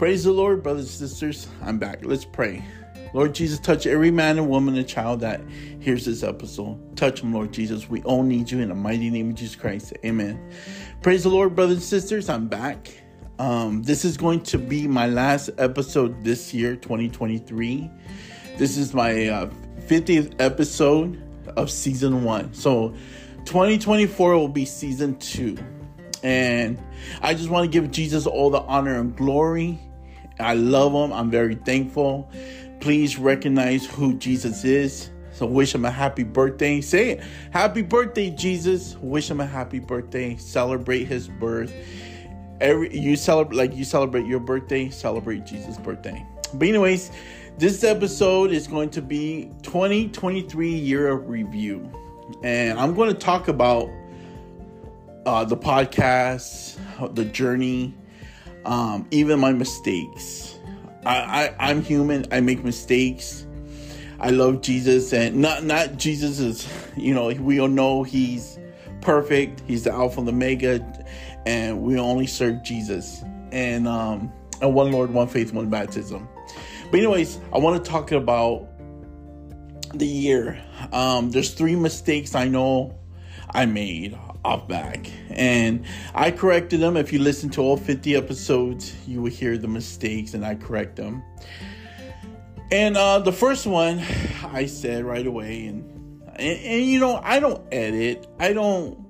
Praise the Lord, brothers and sisters. I'm back. Let's pray. Lord Jesus, touch every man and woman and child that hears this episode. Touch them, Lord Jesus. We all need you in the mighty name of Jesus Christ. Amen. Praise the Lord, brothers and sisters. I'm back. Um, this is going to be my last episode this year, 2023. This is my uh, 50th episode of season one. So 2024 will be season two. And I just want to give Jesus all the honor and glory. I love him. I'm very thankful. Please recognize who Jesus is. So wish him a happy birthday. Say it. Happy birthday, Jesus. Wish him a happy birthday. Celebrate his birth. Every you celebrate like you celebrate your birthday, celebrate Jesus' birthday. But anyways, this episode is going to be 2023 year review. And I'm going to talk about uh, the podcast, the journey, um, even my mistakes. I, I I'm human. I make mistakes. I love Jesus, and not not Jesus is you know we all know he's perfect. He's the Alpha and the Omega, and we only serve Jesus. And um, and one Lord, one faith, one baptism. But anyways, I want to talk about the year. Um, there's three mistakes I know I made off back. And I corrected them. If you listen to all 50 episodes, you will hear the mistakes and I correct them. And uh, the first one I said right away, and, and, and you know, I don't edit. I don't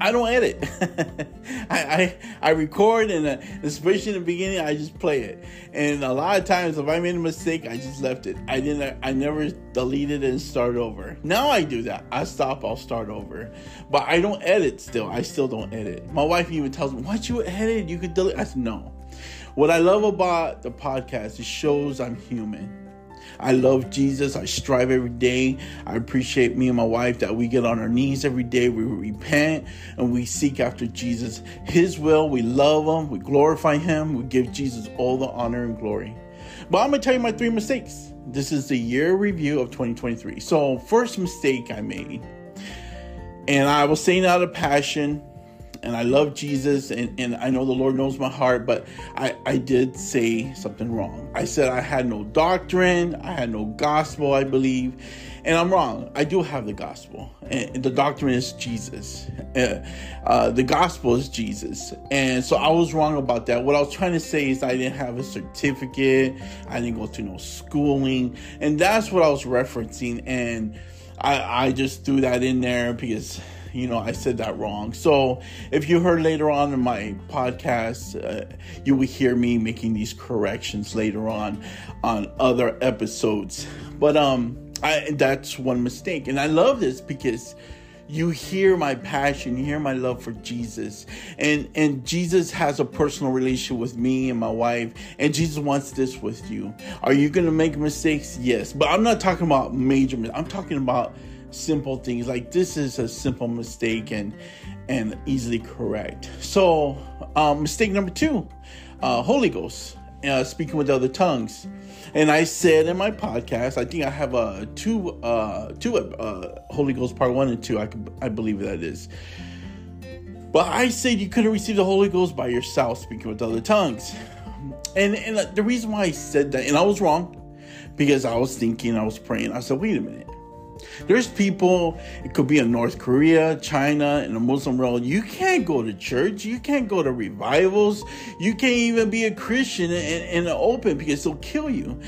I don't edit. I, I, I record and uh, especially in the beginning, I just play it. And a lot of times, if I made a mistake, I just left it. I didn't. I never deleted and start over. Now I do that. I stop. I'll start over. But I don't edit. Still, I still don't edit. My wife even tells me, "Why'd you edit? You could delete." I said, "No." What I love about the podcast, it shows I'm human I love Jesus. I strive every day. I appreciate me and my wife that we get on our knees every day. We repent and we seek after Jesus, His will. We love Him. We glorify Him. We give Jesus all the honor and glory. But I'm going to tell you my three mistakes. This is the year review of 2023. So, first mistake I made, and I was saying out of passion, and I love Jesus and, and I know the Lord knows my heart, but I, I did say something wrong. I said I had no doctrine, I had no gospel, I believe. And I'm wrong. I do have the gospel. And the doctrine is Jesus. Uh, uh, the gospel is Jesus. And so I was wrong about that. What I was trying to say is I didn't have a certificate, I didn't go to no schooling. And that's what I was referencing. And I, I just threw that in there because you know, I said that wrong. So if you heard later on in my podcast, uh, you will hear me making these corrections later on on other episodes. But um, I, that's one mistake, and I love this because you hear my passion you hear my love for jesus. And and jesus has a personal relationship with me and my wife and jesus wants this with you. Are you gonna make mistakes? Yes. But i'm not talking about major i'm talking about simple things. Like this is a simple mistake and and easily correct. So um, mistake number two uh, holy ghost uh, speaking with other tongues. And i said in my podcast i think i have a two uh two uh holy ghost part one and two i can, i believe that is. But i said you could have received the holy ghost by yourself speaking with other tongues. And and the reason why i said that and i was wrong because i was thinking i was praying. I said wait a minute there's people, it could be in North Korea, China, in the Muslim world. You can't go to church. You can't go to revivals. You can't even be a Christian in, in the open because they'll kill you.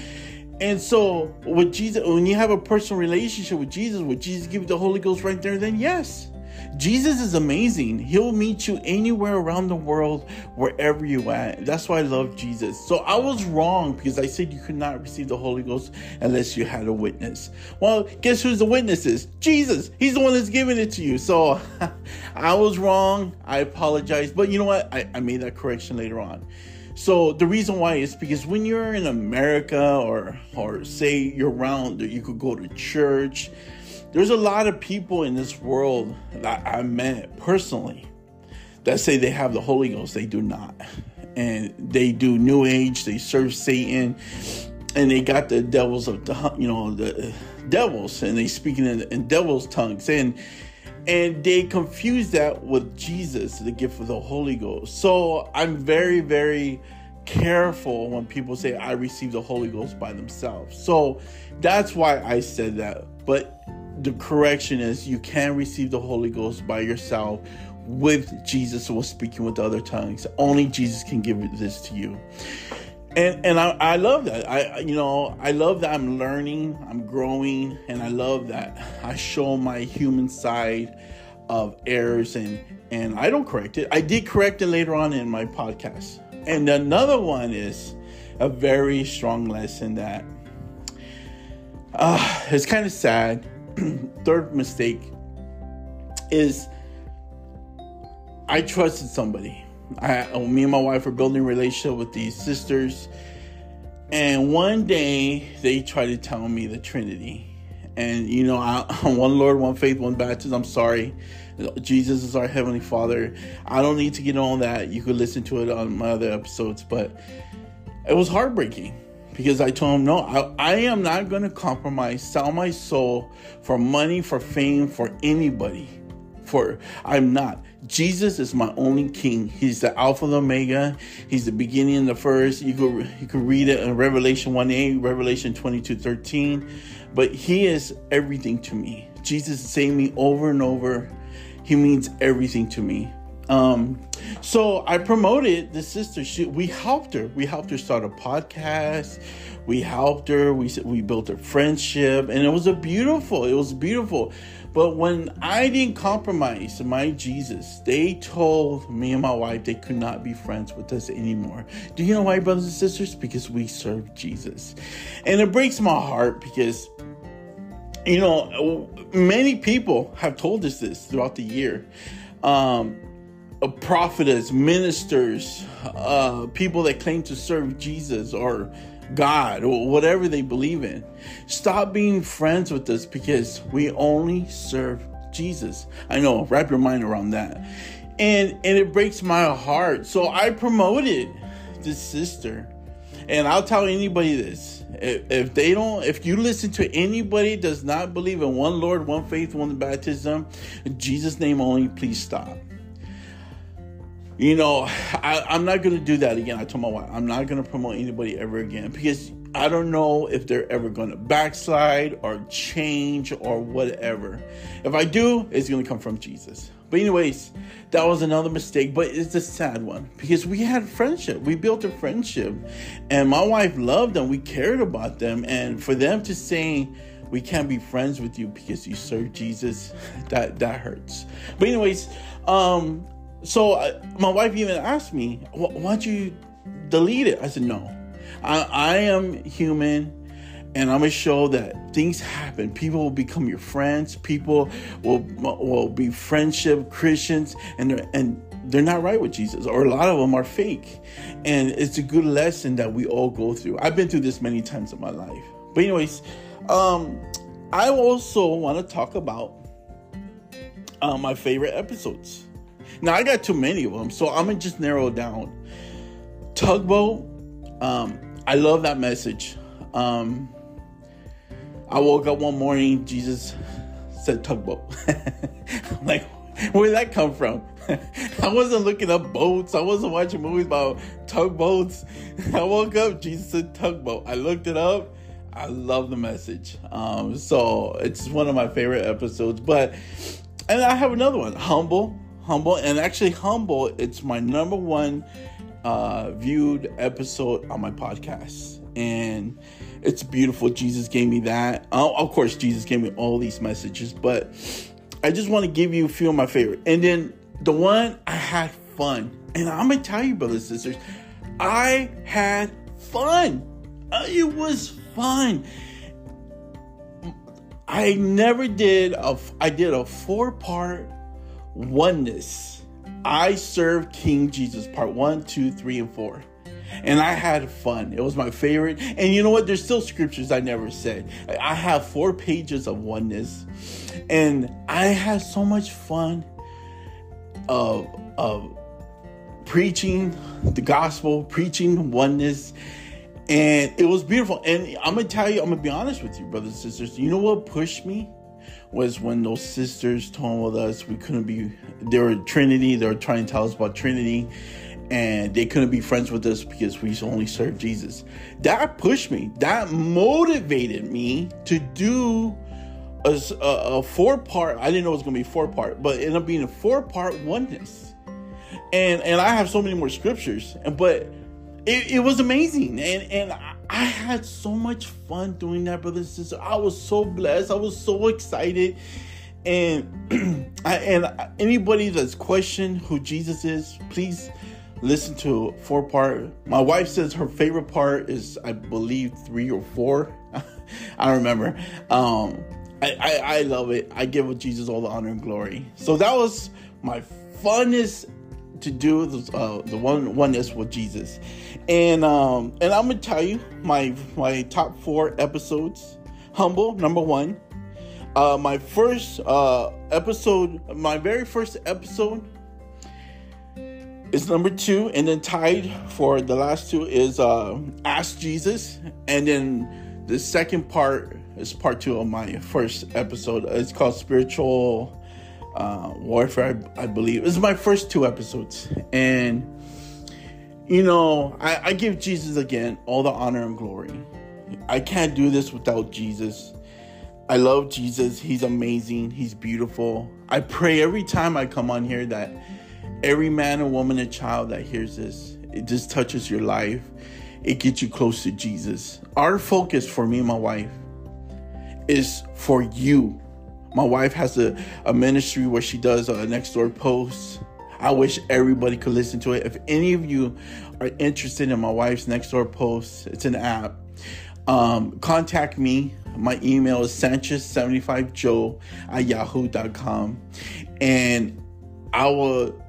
And so, with Jesus, when you have a personal relationship with Jesus, would Jesus give you the Holy Ghost right there? Then yes. Jesus is amazing. He'll meet you anywhere around the world, wherever you at. That's why I love Jesus. So I was wrong because I said you could not receive the Holy Ghost unless you had a witness. Well, guess who's the witness is? Jesus. He's the one that's giving it to you. So I was wrong. I apologize. But you know what? I, I made that correction later on. So the reason why is because when you're in America or or say you're around, you could go to church there's a lot of people in this world that I met personally that say they have the Holy Ghost. They do not. And they do New Age, they serve Satan, and they got the devils of the, you know, the devils, and they speaking in, in devil's tongues. And and they confuse that with Jesus, the gift of the Holy Ghost. So I'm very, very careful when people say I received the Holy Ghost by themselves. So that's why I said that. But the correction is you can receive the Holy Ghost by yourself with Jesus was speaking with other tongues. Only Jesus can give this to you. And and I, I love that. I you know, I love that I'm learning, I'm growing, and I love that I show my human side of errors and and I don't correct it. I did correct it later on in my podcast. And another one is a very strong lesson that uh, it's kind of sad. Third mistake is I trusted somebody. I, uh, me and my wife were building a relationship with these sisters, and one day they tried to tell me the Trinity. And you know, I, one Lord, one faith, one baptism. I'm sorry, Jesus is our heavenly Father. I don't need to get on that. You could listen to it on my other episodes, but it was heartbreaking because I told him, no, I, I am not going to compromise, sell my soul for money, for fame, for anybody. For I'm not. Jesus is my only king. He's the Alpha and Omega. He's the beginning and the first. You could you could read it in Revelation 1 8, Revelation 22 13. But he is everything to me. Jesus saved me over and over. He means everything to me. Um, so I promoted the sister. She, we helped her. We helped her start a podcast. We helped her. We we built a friendship, and it was a beautiful. It was beautiful. But when I didn't compromise my Jesus, they told me and my wife they could not be friends with us anymore. Do you know why, brothers and sisters? Because we serve Jesus. And it breaks my heart because, you know, many people have told us this throughout the year. Um, prophetess, ministers, uh, people that claim to serve Jesus or God or whatever they believe in. Stop being friends with us because we only serve Jesus. I know, wrap your mind around that. And and it breaks my heart. So I promoted this sister. And I'll tell anybody this. If, if they don't if you listen to anybody does not believe in one Lord, one faith, one baptism, in Jesus' name only, please stop you know, I, am not going to do that again. I told my wife, I'm not going to promote anybody ever again because I don't know if they're ever going to backslide or change or whatever. If I do, it's going to come from Jesus. But, anyways, that was another mistake, but it's a sad one because we had friendship. We built a friendship, and my wife loved them. We cared about them. And for them to say, we can't be friends with you because you serve Jesus, that that hurts. But anyways, um, so uh, my wife even asked me, "Why don't you delete it?" I said, "No, I, I am human." and I'm gonna show that things happen. People will become your friends. People will will be friendship Christians, and they're and they're not right with Jesus, or a lot of them are fake. And it's a good lesson that we all go through. I've been through this many times in my life. But anyways, um, I also want to talk about uh, my favorite episodes. Now I got too many of them, so I'm gonna just narrow it down. Tugboat. Um, I love that message. Um, I woke up one morning, Jesus said tugboat. I'm like, where did that come from? I wasn't looking up boats. I wasn't watching movies about tugboats. I woke up, Jesus said tugboat. I looked it up. I love the message. Um, so it's one of my favorite episodes. But and I have another one, humble humble and actually humble it's my number one uh, viewed episode on my podcast. And it's beautiful. Jesus gave me that. Uh, of course jesus gave me all these messages but i just want to give you a few of my favorite. And then the one i had fun and i'm gonna tell you brothers and sisters i had fun. Uh, it was fun. I never did a i did a four part oneness. I served King Jesus, part one, two, three, and four. And I had fun. It was my favorite. And you know what? There's still scriptures I never said. I have four pages of oneness. And I had so much fun of, of preaching the gospel, preaching oneness. And it was beautiful. And I'm going to tell you, I'm going to be honest with you, brothers and sisters. You know what pushed me? Was when those sisters told us we couldn't be they were Trinity, they were trying to tell us about Trinity. and they couldn't be friends with us because we only serve Jesus. That pushed me. That motivated me to do a, a, four part. I didn't know it was going to be four part, but it ended up being a four part oneness. And and I have so many more scriptures, and but it, it was amazing, and and I had so much fun doing that, brothers and sisters. I was so blessed. I was so excited. And I, and anybody that's questioned who Jesus is, please listen to four part. My wife says her favorite part is, I believe, three or four. I remember. Um, I, I, I love it. I give Jesus all the honor and glory. So that was my funnest to do the, uh, the one oneness with Jesus, and um, and I'm gonna tell you my my top four episodes. Humble number one. Uh, my first uh, episode, my very first episode is number two, and then tied for the last two is uh, Ask Jesus, and then the second part is part two of my first episode. It's called Spiritual uh, Warfare, I, I believe. It's my first two episodes, and you know, I, I give Jesus again all the honor and glory. I can't do this without Jesus. I love Jesus. He's amazing. He's beautiful. I pray every time I come on here that every man and woman and child that hears this, it just touches your life. It gets you close to Jesus. Our focus for me and my wife is for you. My wife has a, a ministry where she does a next door posts. I wish everybody could listen to it. If any of you are interested in my wife's next door posts, it's an app. Um, contact me. My email is sanchez75joe at yahoo.com. And I will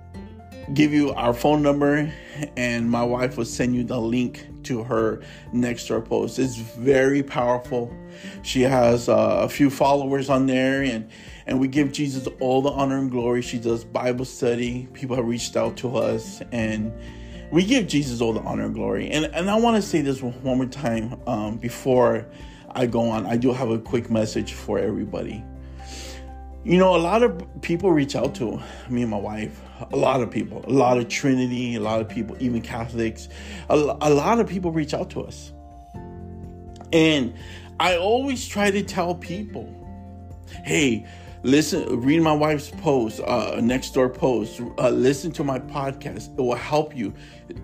give you our phone number, and my wife will send you the link to her next door post. It's very powerful. She has uh, a few followers on there, and and we give Jesus all the honor and glory. She does Bible study. People have reached out to us, and we give Jesus all the honor and glory. And and I want to say this one more time um, before I go on. I do have a quick message for everybody. You know, a lot of people reach out to me and my wife. A lot of people, a lot of Trinity, a lot of people, even Catholics, a, a lot of people reach out to us. And I always try to tell people, hey, listen, read my wife's post, uh, next door post, uh, listen to my podcast. It will help you.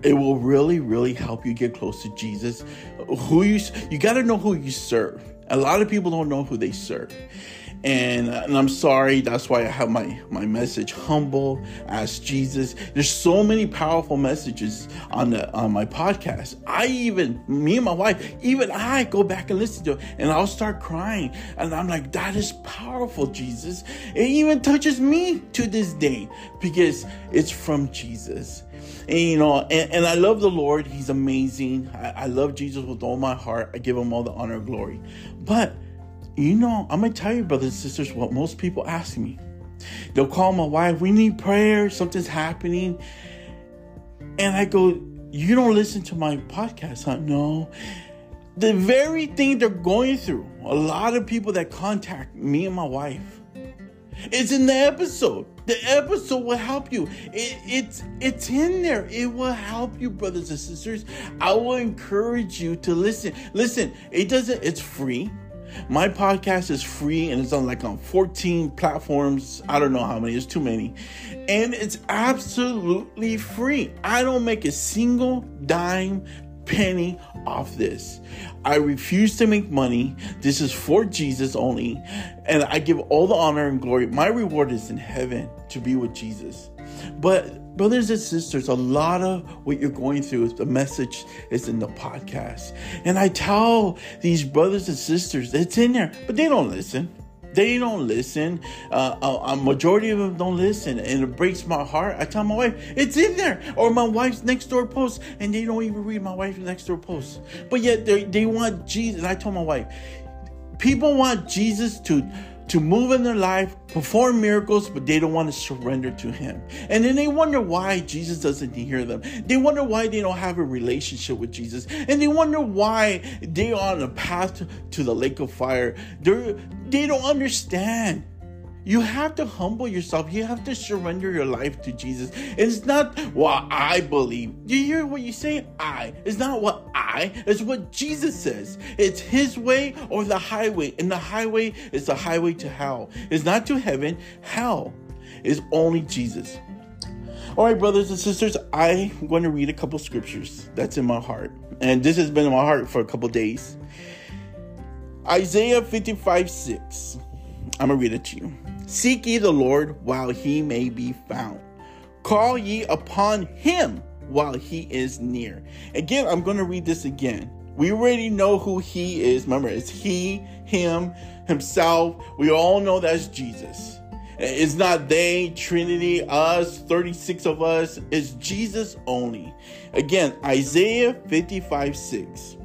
It will really, really help you get close to Jesus. Who you, you got to know who you serve. A lot of people don't know who they serve and, uh, and I'm sorry. That's why I have my my message humble as Jesus. There's so many powerful messages on the on my podcast. I even me and my wife, even I go back and listen to it, and I'll start crying, and I'm like, that is powerful, Jesus. It even touches me to this day because it's from Jesus. And you know, and, and I love the Lord. He's amazing. I, I love Jesus with all my heart. I give him all the honor and glory. But you know, I'm gonna tell you, brothers and sisters, what most people ask me. They'll call my wife, we need prayer, something's happening. And I go, You don't listen to my podcast, huh? No. The very thing they're going through, a lot of people that contact me and my wife, it's in the episode. The episode will help you. It, it's it's in there. It will help you, brothers and sisters. I will encourage you to listen. Listen, it doesn't. It's free. My podcast is free and it's on like on 14 platforms. I don't know how many, it's too many. And it's absolutely free. I don't make a single dime penny off this. I refuse to make money. This is for Jesus only. And I give all the honor and glory. My reward is in heaven to be with Jesus. But brothers and sisters, a lot of what you're going through is the message is in the podcast. And I tell these brothers and sisters, it's in there, but they don't listen. They don't listen. Uh, a, a, majority of them don't listen, and it breaks my heart. I tell my wife, it's in there, or my wife's next door post, and they don't even read my wife's next door post. But yet they they want Jesus. I told my wife, people want Jesus to to move in their life, perform miracles, but they don't want to surrender to Him. And then they wonder why Jesus doesn't hear them. They wonder why they don't have a relationship with Jesus. And they wonder why they are on a path to, the lake of fire. They're, they don't understand. You have to humble yourself. You have to surrender your life to Jesus. It's not what I believe. You hear what you say? I. It's not what I. It's what Jesus says. It's His way or the highway. And the highway is the highway to hell. It's not to heaven. Hell is only Jesus. All right, brothers and sisters, I'm going to read a couple scriptures that's in my heart. And this has been in my heart for a couple days. Isaiah 55 6. I'm going to read it to you. Seek ye the Lord while he may be found. Call ye upon him while he is near. Again, I'm going to read this again. We already know who he is. Remember, it's he, him, himself. We all know that's Jesus. It's not they, Trinity, us, 36 of us. It's Jesus only. Again, Isaiah 55 6.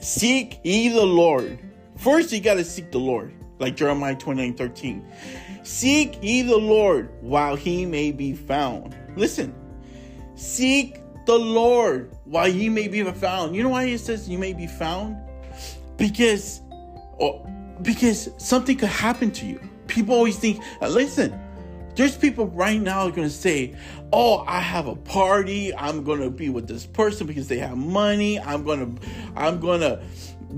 Seek ye the Lord. First, you got to seek the Lord like Jeremiah 29 13. Seek ye the Lord while he may be found. Listen, seek the Lord while ye may be found. You know why it says you may be found? Because, oh, because something could happen to you. People always think, listen, there's people right now are going to say, "Oh, I have a party. I'm going to be with this person because they have money. I'm going to I'm going to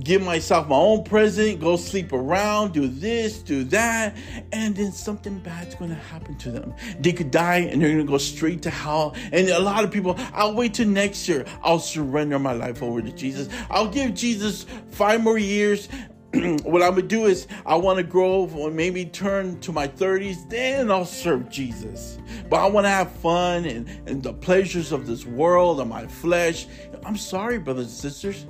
give myself my own present, go sleep around, do this, do that, and then something bad's gonna happen to them. They could die and they're gonna go straight to hell. And a lot of people, I'll wait till next year. I'll surrender my life over to Jesus. I'll give Jesus five more years. what I'm gonna do is I want to grow or maybe turn to my 30s, then I'll serve Jesus. But I want to have fun and, and the pleasures of this world and my flesh. I'm sorry, brothers and sisters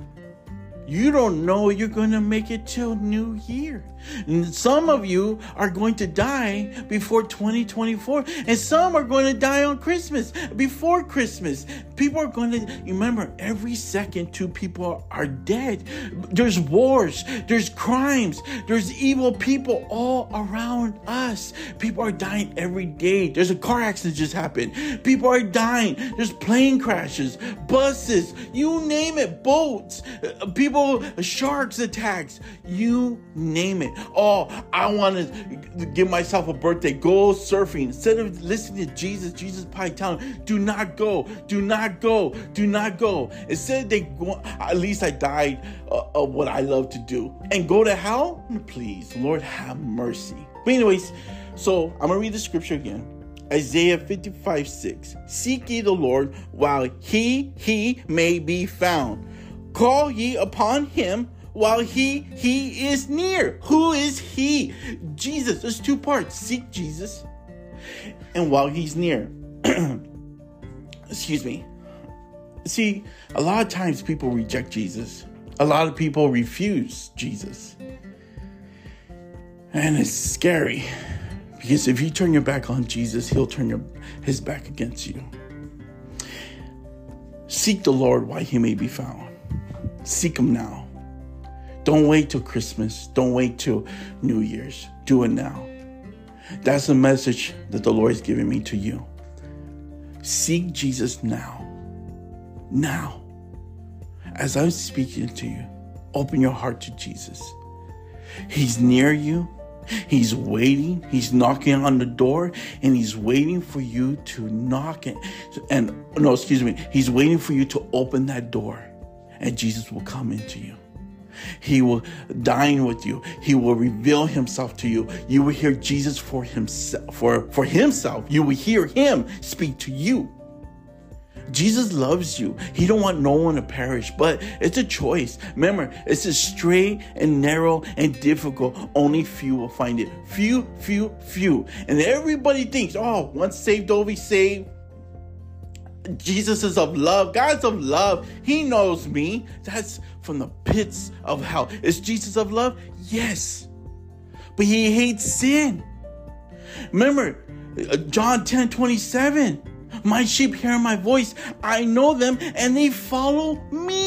you don't know you're going to make it till New Year. And some of you are going to die before 2024, and some are going to die on Christmas, before Christmas. People are going to remember every second two people are dead. There's wars, there's crimes, there's evil people all around us. People are dying every day. There's a car accident just happened. People are dying. There's plane crashes, buses, you name it, boats. Uh, people sharks attacks, you name it. Oh, I want to give myself a birthday, go surfing. Instead of listening to Jesus, Jesus probably telling, do not go, do not go, do not go. Instead, they go, at least I died uh, of what I love to do. And go to hell? Please, Lord, have mercy. But anyways, so I'm going to read the scripture again. Isaiah 55 6. Seek ye the Lord while he, he may be found. Call ye upon him while he he is near. Who is he? Jesus. There's two parts. Seek Jesus and while he's near. Excuse me. See, a lot of times people reject Jesus. A lot of people refuse Jesus. And it's scary because if you turn your back on Jesus, he'll turn your, his back against you. Seek the Lord while he may be found. Seek Him now. Don't wait till Christmas. Don't wait till New Year's. Do it now. That's the message that the Lord is giving me to you. Seek Jesus now. Now. As I'm speaking to you, open your heart to Jesus. He's near you. He's waiting. He's knocking on the door and he's waiting for you to knock and, and no, excuse me. He's waiting for you to open that door and Jesus will come into you. He will dine with you. He will reveal himself to you. You will hear Jesus for himself for, for himself. You will hear him speak to you. Jesus loves you. He don't want no one to perish, but it's a choice. Remember, it's a straight and narrow and difficult. Only few will find it. Few, few, few. And everybody thinks, oh, once saved, always saved. Jesus is of love. God's of love. He knows me. That's from the pits of hell. Is Jesus of love? Yes. But he hates sin. Remember, uh, John 10 27. My sheep hear my voice. I know them and they follow me.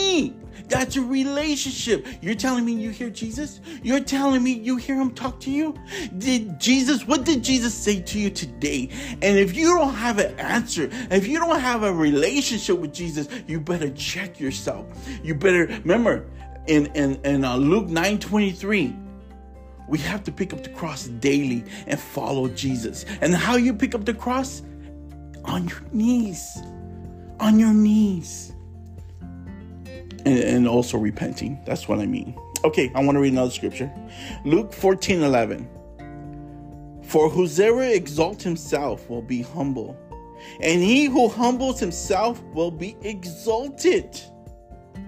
That's a relationship. You're telling me you hear Jesus? You're telling me you hear him talk to you? Did Jesus, what did Jesus say to you today? And if you don't have an answer, if you don't have a relationship with Jesus, you better check yourself. You better remember in, in, in uh, Luke 9 23, We have to pick up the cross daily and follow Jesus. And how you pick up the cross? On your knees. On your knees. And, and also repenting. That's what I mean. Okay, I want to read another scripture. Luke 14 11. For whosoever exalts himself will be humble, and he who humbles himself will be exalted.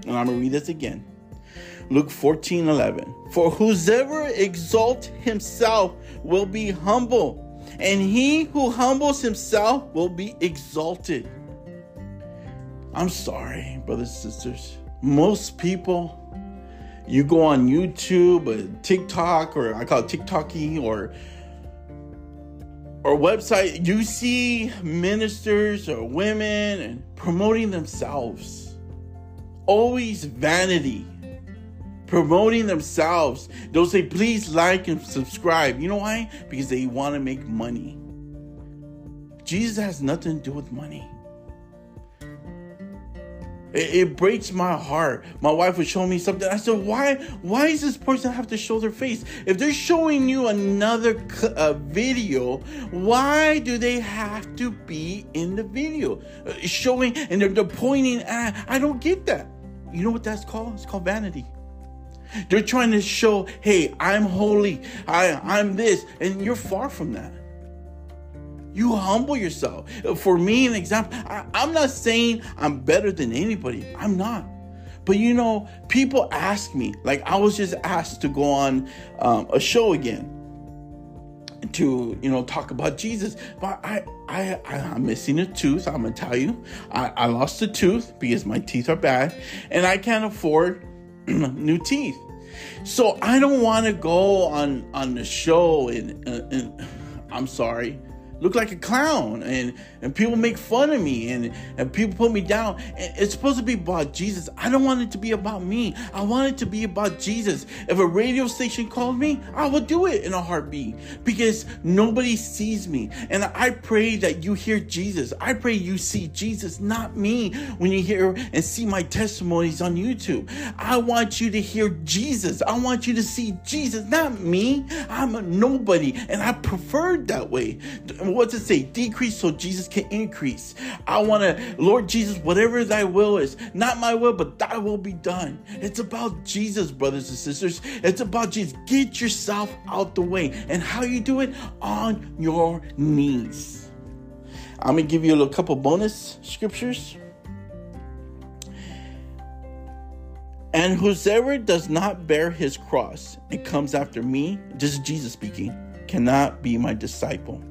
And I'm going to read this again. Luke 14 11. For whosoever exalts himself will be humble, and he who humbles himself will be exalted. I'm sorry, brothers and sisters. Most people, you go on YouTube or TikTok, or I call it TikToky, or or website, you see ministers or women and promoting themselves. Always vanity promoting themselves. They'll say, please like and subscribe. You know why? Because they want to make money. Jesus has nothing to do with money. It, it, breaks my heart. My wife was showing me something. I said, "Why? Why does this person have to show their face? If they're showing you another uh, video, why do they have to be in the video, uh, showing and they're, they're pointing at? I don't get that. You know what that's called? It's called vanity. They're trying to show, hey, I'm holy, I, I'm this, and you're far from that. You humble yourself. For me, an example, I, I'm not saying I'm better than anybody. I'm not. But you know, people ask me, like I was just asked to go on um, a show again to you know talk about Jesus. But I I, I am missing a tooth. I'm gonna tell you, I, I lost a tooth because my teeth are bad, and I can't afford new teeth. So I don't want to go on on the show and, uh, and I'm sorry, look like a clown and and people make fun of me and and people put me down. It's supposed to be about jesus. I don't want it to be about me. I want it to be about jesus. If a radio station called me i will do it in a heartbeat because nobody sees me. And i pray that you hear jesus. I pray you see jesus not me when you hear and see my testimonies on youtube. I want you to hear jesus. I want you to see jesus not me. I'm a nobody and i prefer it that way. What's it say? Decrease so Jesus can increase. I want to, Lord Jesus, whatever thy will is, not my will, but thy will be done. It's about Jesus, brothers and sisters. It's about Jesus. Get yourself out the way. And how you do it? On your knees. I'm going to give you a couple bonus scriptures. And whosoever does not bear his cross and comes after me, this is Jesus speaking, cannot be my disciple.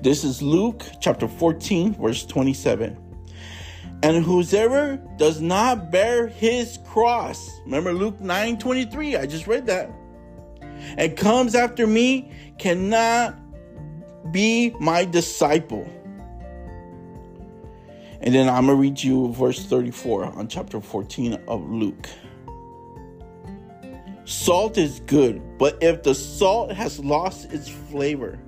This is Luke chapter 14, verse 27. And whosoever does not bear his cross, remember Luke 9 23, I just read that, and comes after me cannot be my disciple. And then I'm going to read you verse 34 on chapter 14 of Luke. Salt is good, but if the salt has lost its flavor,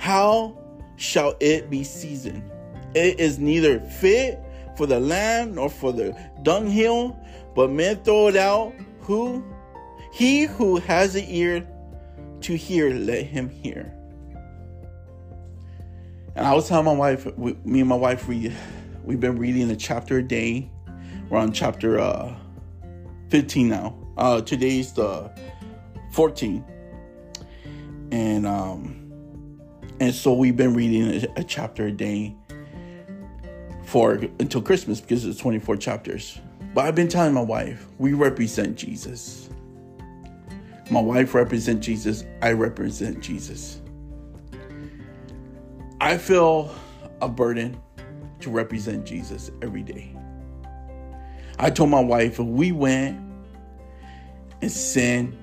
how shall it be seasoned? It is neither fit for the land nor for the dunghill, but men throw it out. Who? He who has an ear to hear, let him hear. And I was telling my wife, we, me and my wife read, we've been reading a chapter a day. We're on chapter uh, 15 now. Uh, today's the 14. And um, and so we've been reading a, a chapter a day for until Christmas because it's 24 chapters. But I've been telling my wife, we represent Jesus. My wife represents Jesus. I represent Jesus. I feel a burden to represent Jesus every day. I told my wife if we went and sin,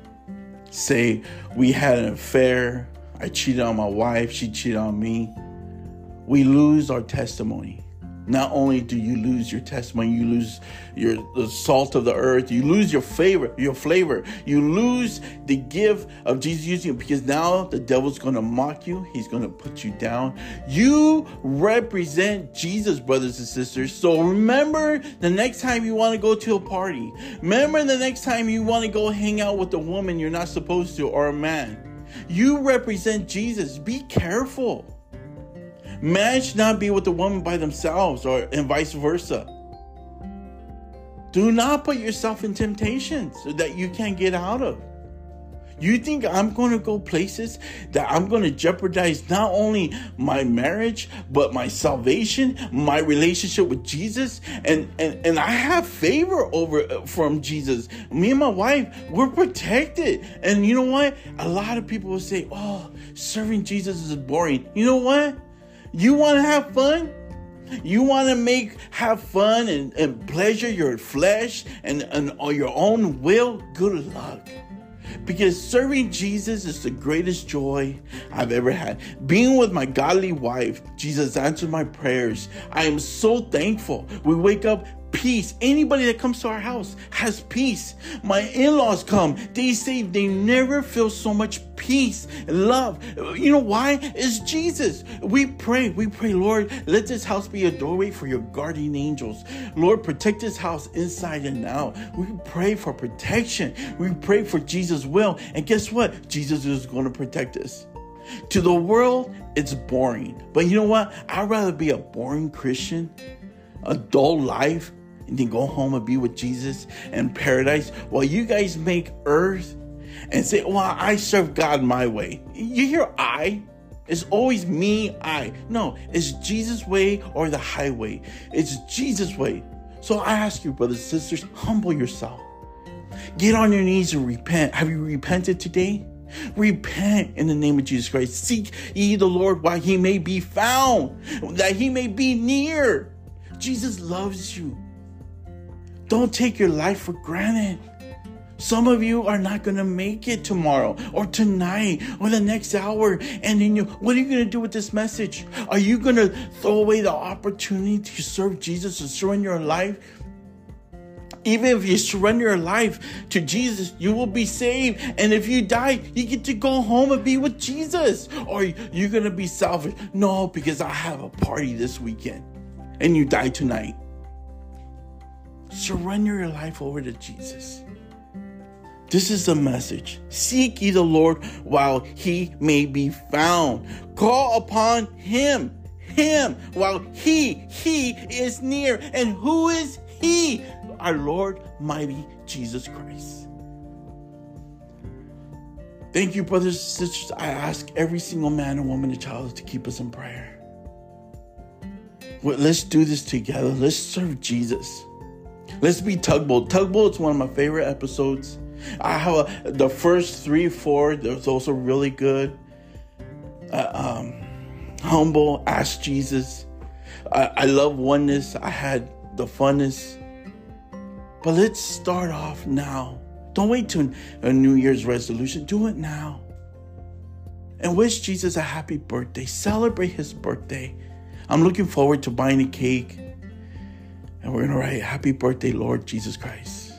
say we had an affair, I cheated on my wife, she cheated on me. We lose our testimony. not only do you lose your testimony, you lose your the salt of the earth, you lose your flavor, your flavor, you lose the gift of Jesus using you because now the devil's gonna mock you, he's gonna put you down. You represent Jesus, brothers and sisters. So remember the next time you want to go to a party, remember the next time you want to go hang out with a woman you're not supposed to or a man. You represent Jesus. Be careful. Man should not be with a woman by themselves or and vice versa. Do not put yourself in temptations that you can't get out of. You think I'm going to go places that I'm going to jeopardize not only my marriage, but my salvation, my relationship with Jesus? And, and, and I have favor over uh, from Jesus. Me and my wife, we're protected. And you know what? A lot of people will say, oh, serving Jesus is boring. You know what? You want to have fun? You want to make have fun and, and pleasure your flesh and, and your own will? Good luck. Because serving Jesus is the greatest joy I've ever had. Being with my godly wife, Jesus answered my prayers. I am so thankful. We wake up peace. Anybody that comes to our house has peace. My in laws come, they say they never feel so much peace and love. You know why? It's Jesus. We pray, we pray, Lord, let this house be a doorway for your guardian angels. Lord, protect this house inside and out. We pray for protection. We pray for Jesus' will. And guess what? Jesus is going to protect us. To the world, it's boring. But you know what? I'd rather be a boring Christian, a dull life, and then go home and be with Jesus and paradise while you guys make earth and say, Well, I serve God my way. You hear I? It's always me, I. No, it's Jesus' way or the highway. It's Jesus' way. So I ask you, brothers and sisters, humble yourself. Get on your knees and repent. Have you repented today? Repent in the name of Jesus Christ. Seek ye the Lord while he may be found, that he may be near. Jesus loves you. Don't take your life for granted. Some of you are not going to make it tomorrow or tonight or the next hour. And then you, what are you going to do with this message? Are you going to throw away the opportunity to serve Jesus and surrender your life? Even if you surrender your life to Jesus, you will be saved. And if you die, you get to go home and be with Jesus. Or you're going to be selfish. No, because I have a party this weekend and you die tonight. Surrender your life over to Jesus. This is the message. Seek ye the Lord while he may be found. Call upon him, him, while he, he is near. And who is he? Our Lord, mighty Jesus Christ. Thank you, brothers and sisters. I ask every single man and woman and child to keep us in prayer. Let's do this together. Let's serve Jesus. Let's be tugboat. Tugboat is one of my favorite episodes. I have a, the first three, four. There's also really good. Uh, um, humble. Ask Jesus. I, I love oneness. I had the funnest. But let's start off now. Don't wait to a New Year's resolution. Do it now. And wish Jesus a happy birthday. Celebrate his birthday. I'm looking forward to buying a cake and we're going to write, Happy birthday, Lord Jesus Christ.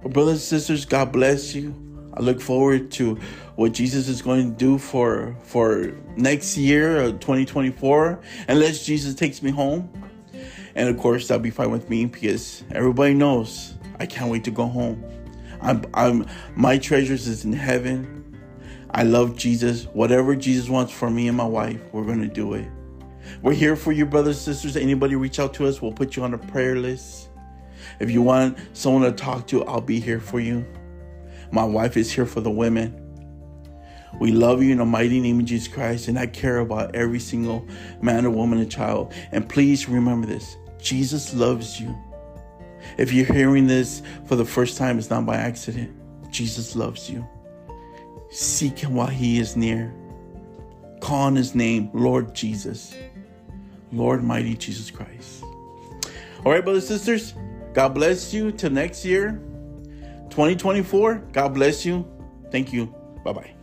Well, brothers and sisters, God bless you. I look forward to what Jesus is going to do for for next year, uh, 2024, unless Jesus takes me home. And of course, that'll be fine with me because everybody knows I can't wait to go home. I'm, I'm my treasures is in heaven. I love Jesus. Whatever Jesus wants for me and my wife, we're gonna do it. We're here for you, brothers and sisters. Anybody reach out to us, we'll put you on a prayer list. If you want someone to talk to, I'll be here for you. My wife is here for the women. We love you in the mighty name of Jesus Christ, and I care about every single man or woman and child. And please remember this Jesus loves you. If you're hearing this for the first time, it's not by accident. Jesus loves you. Seek him while he is near. Call on his name, Lord Jesus. Lord mighty Jesus Christ. All right, brothers and sisters, God bless you till next year, 2024. God bless you. Thank you. Bye bye.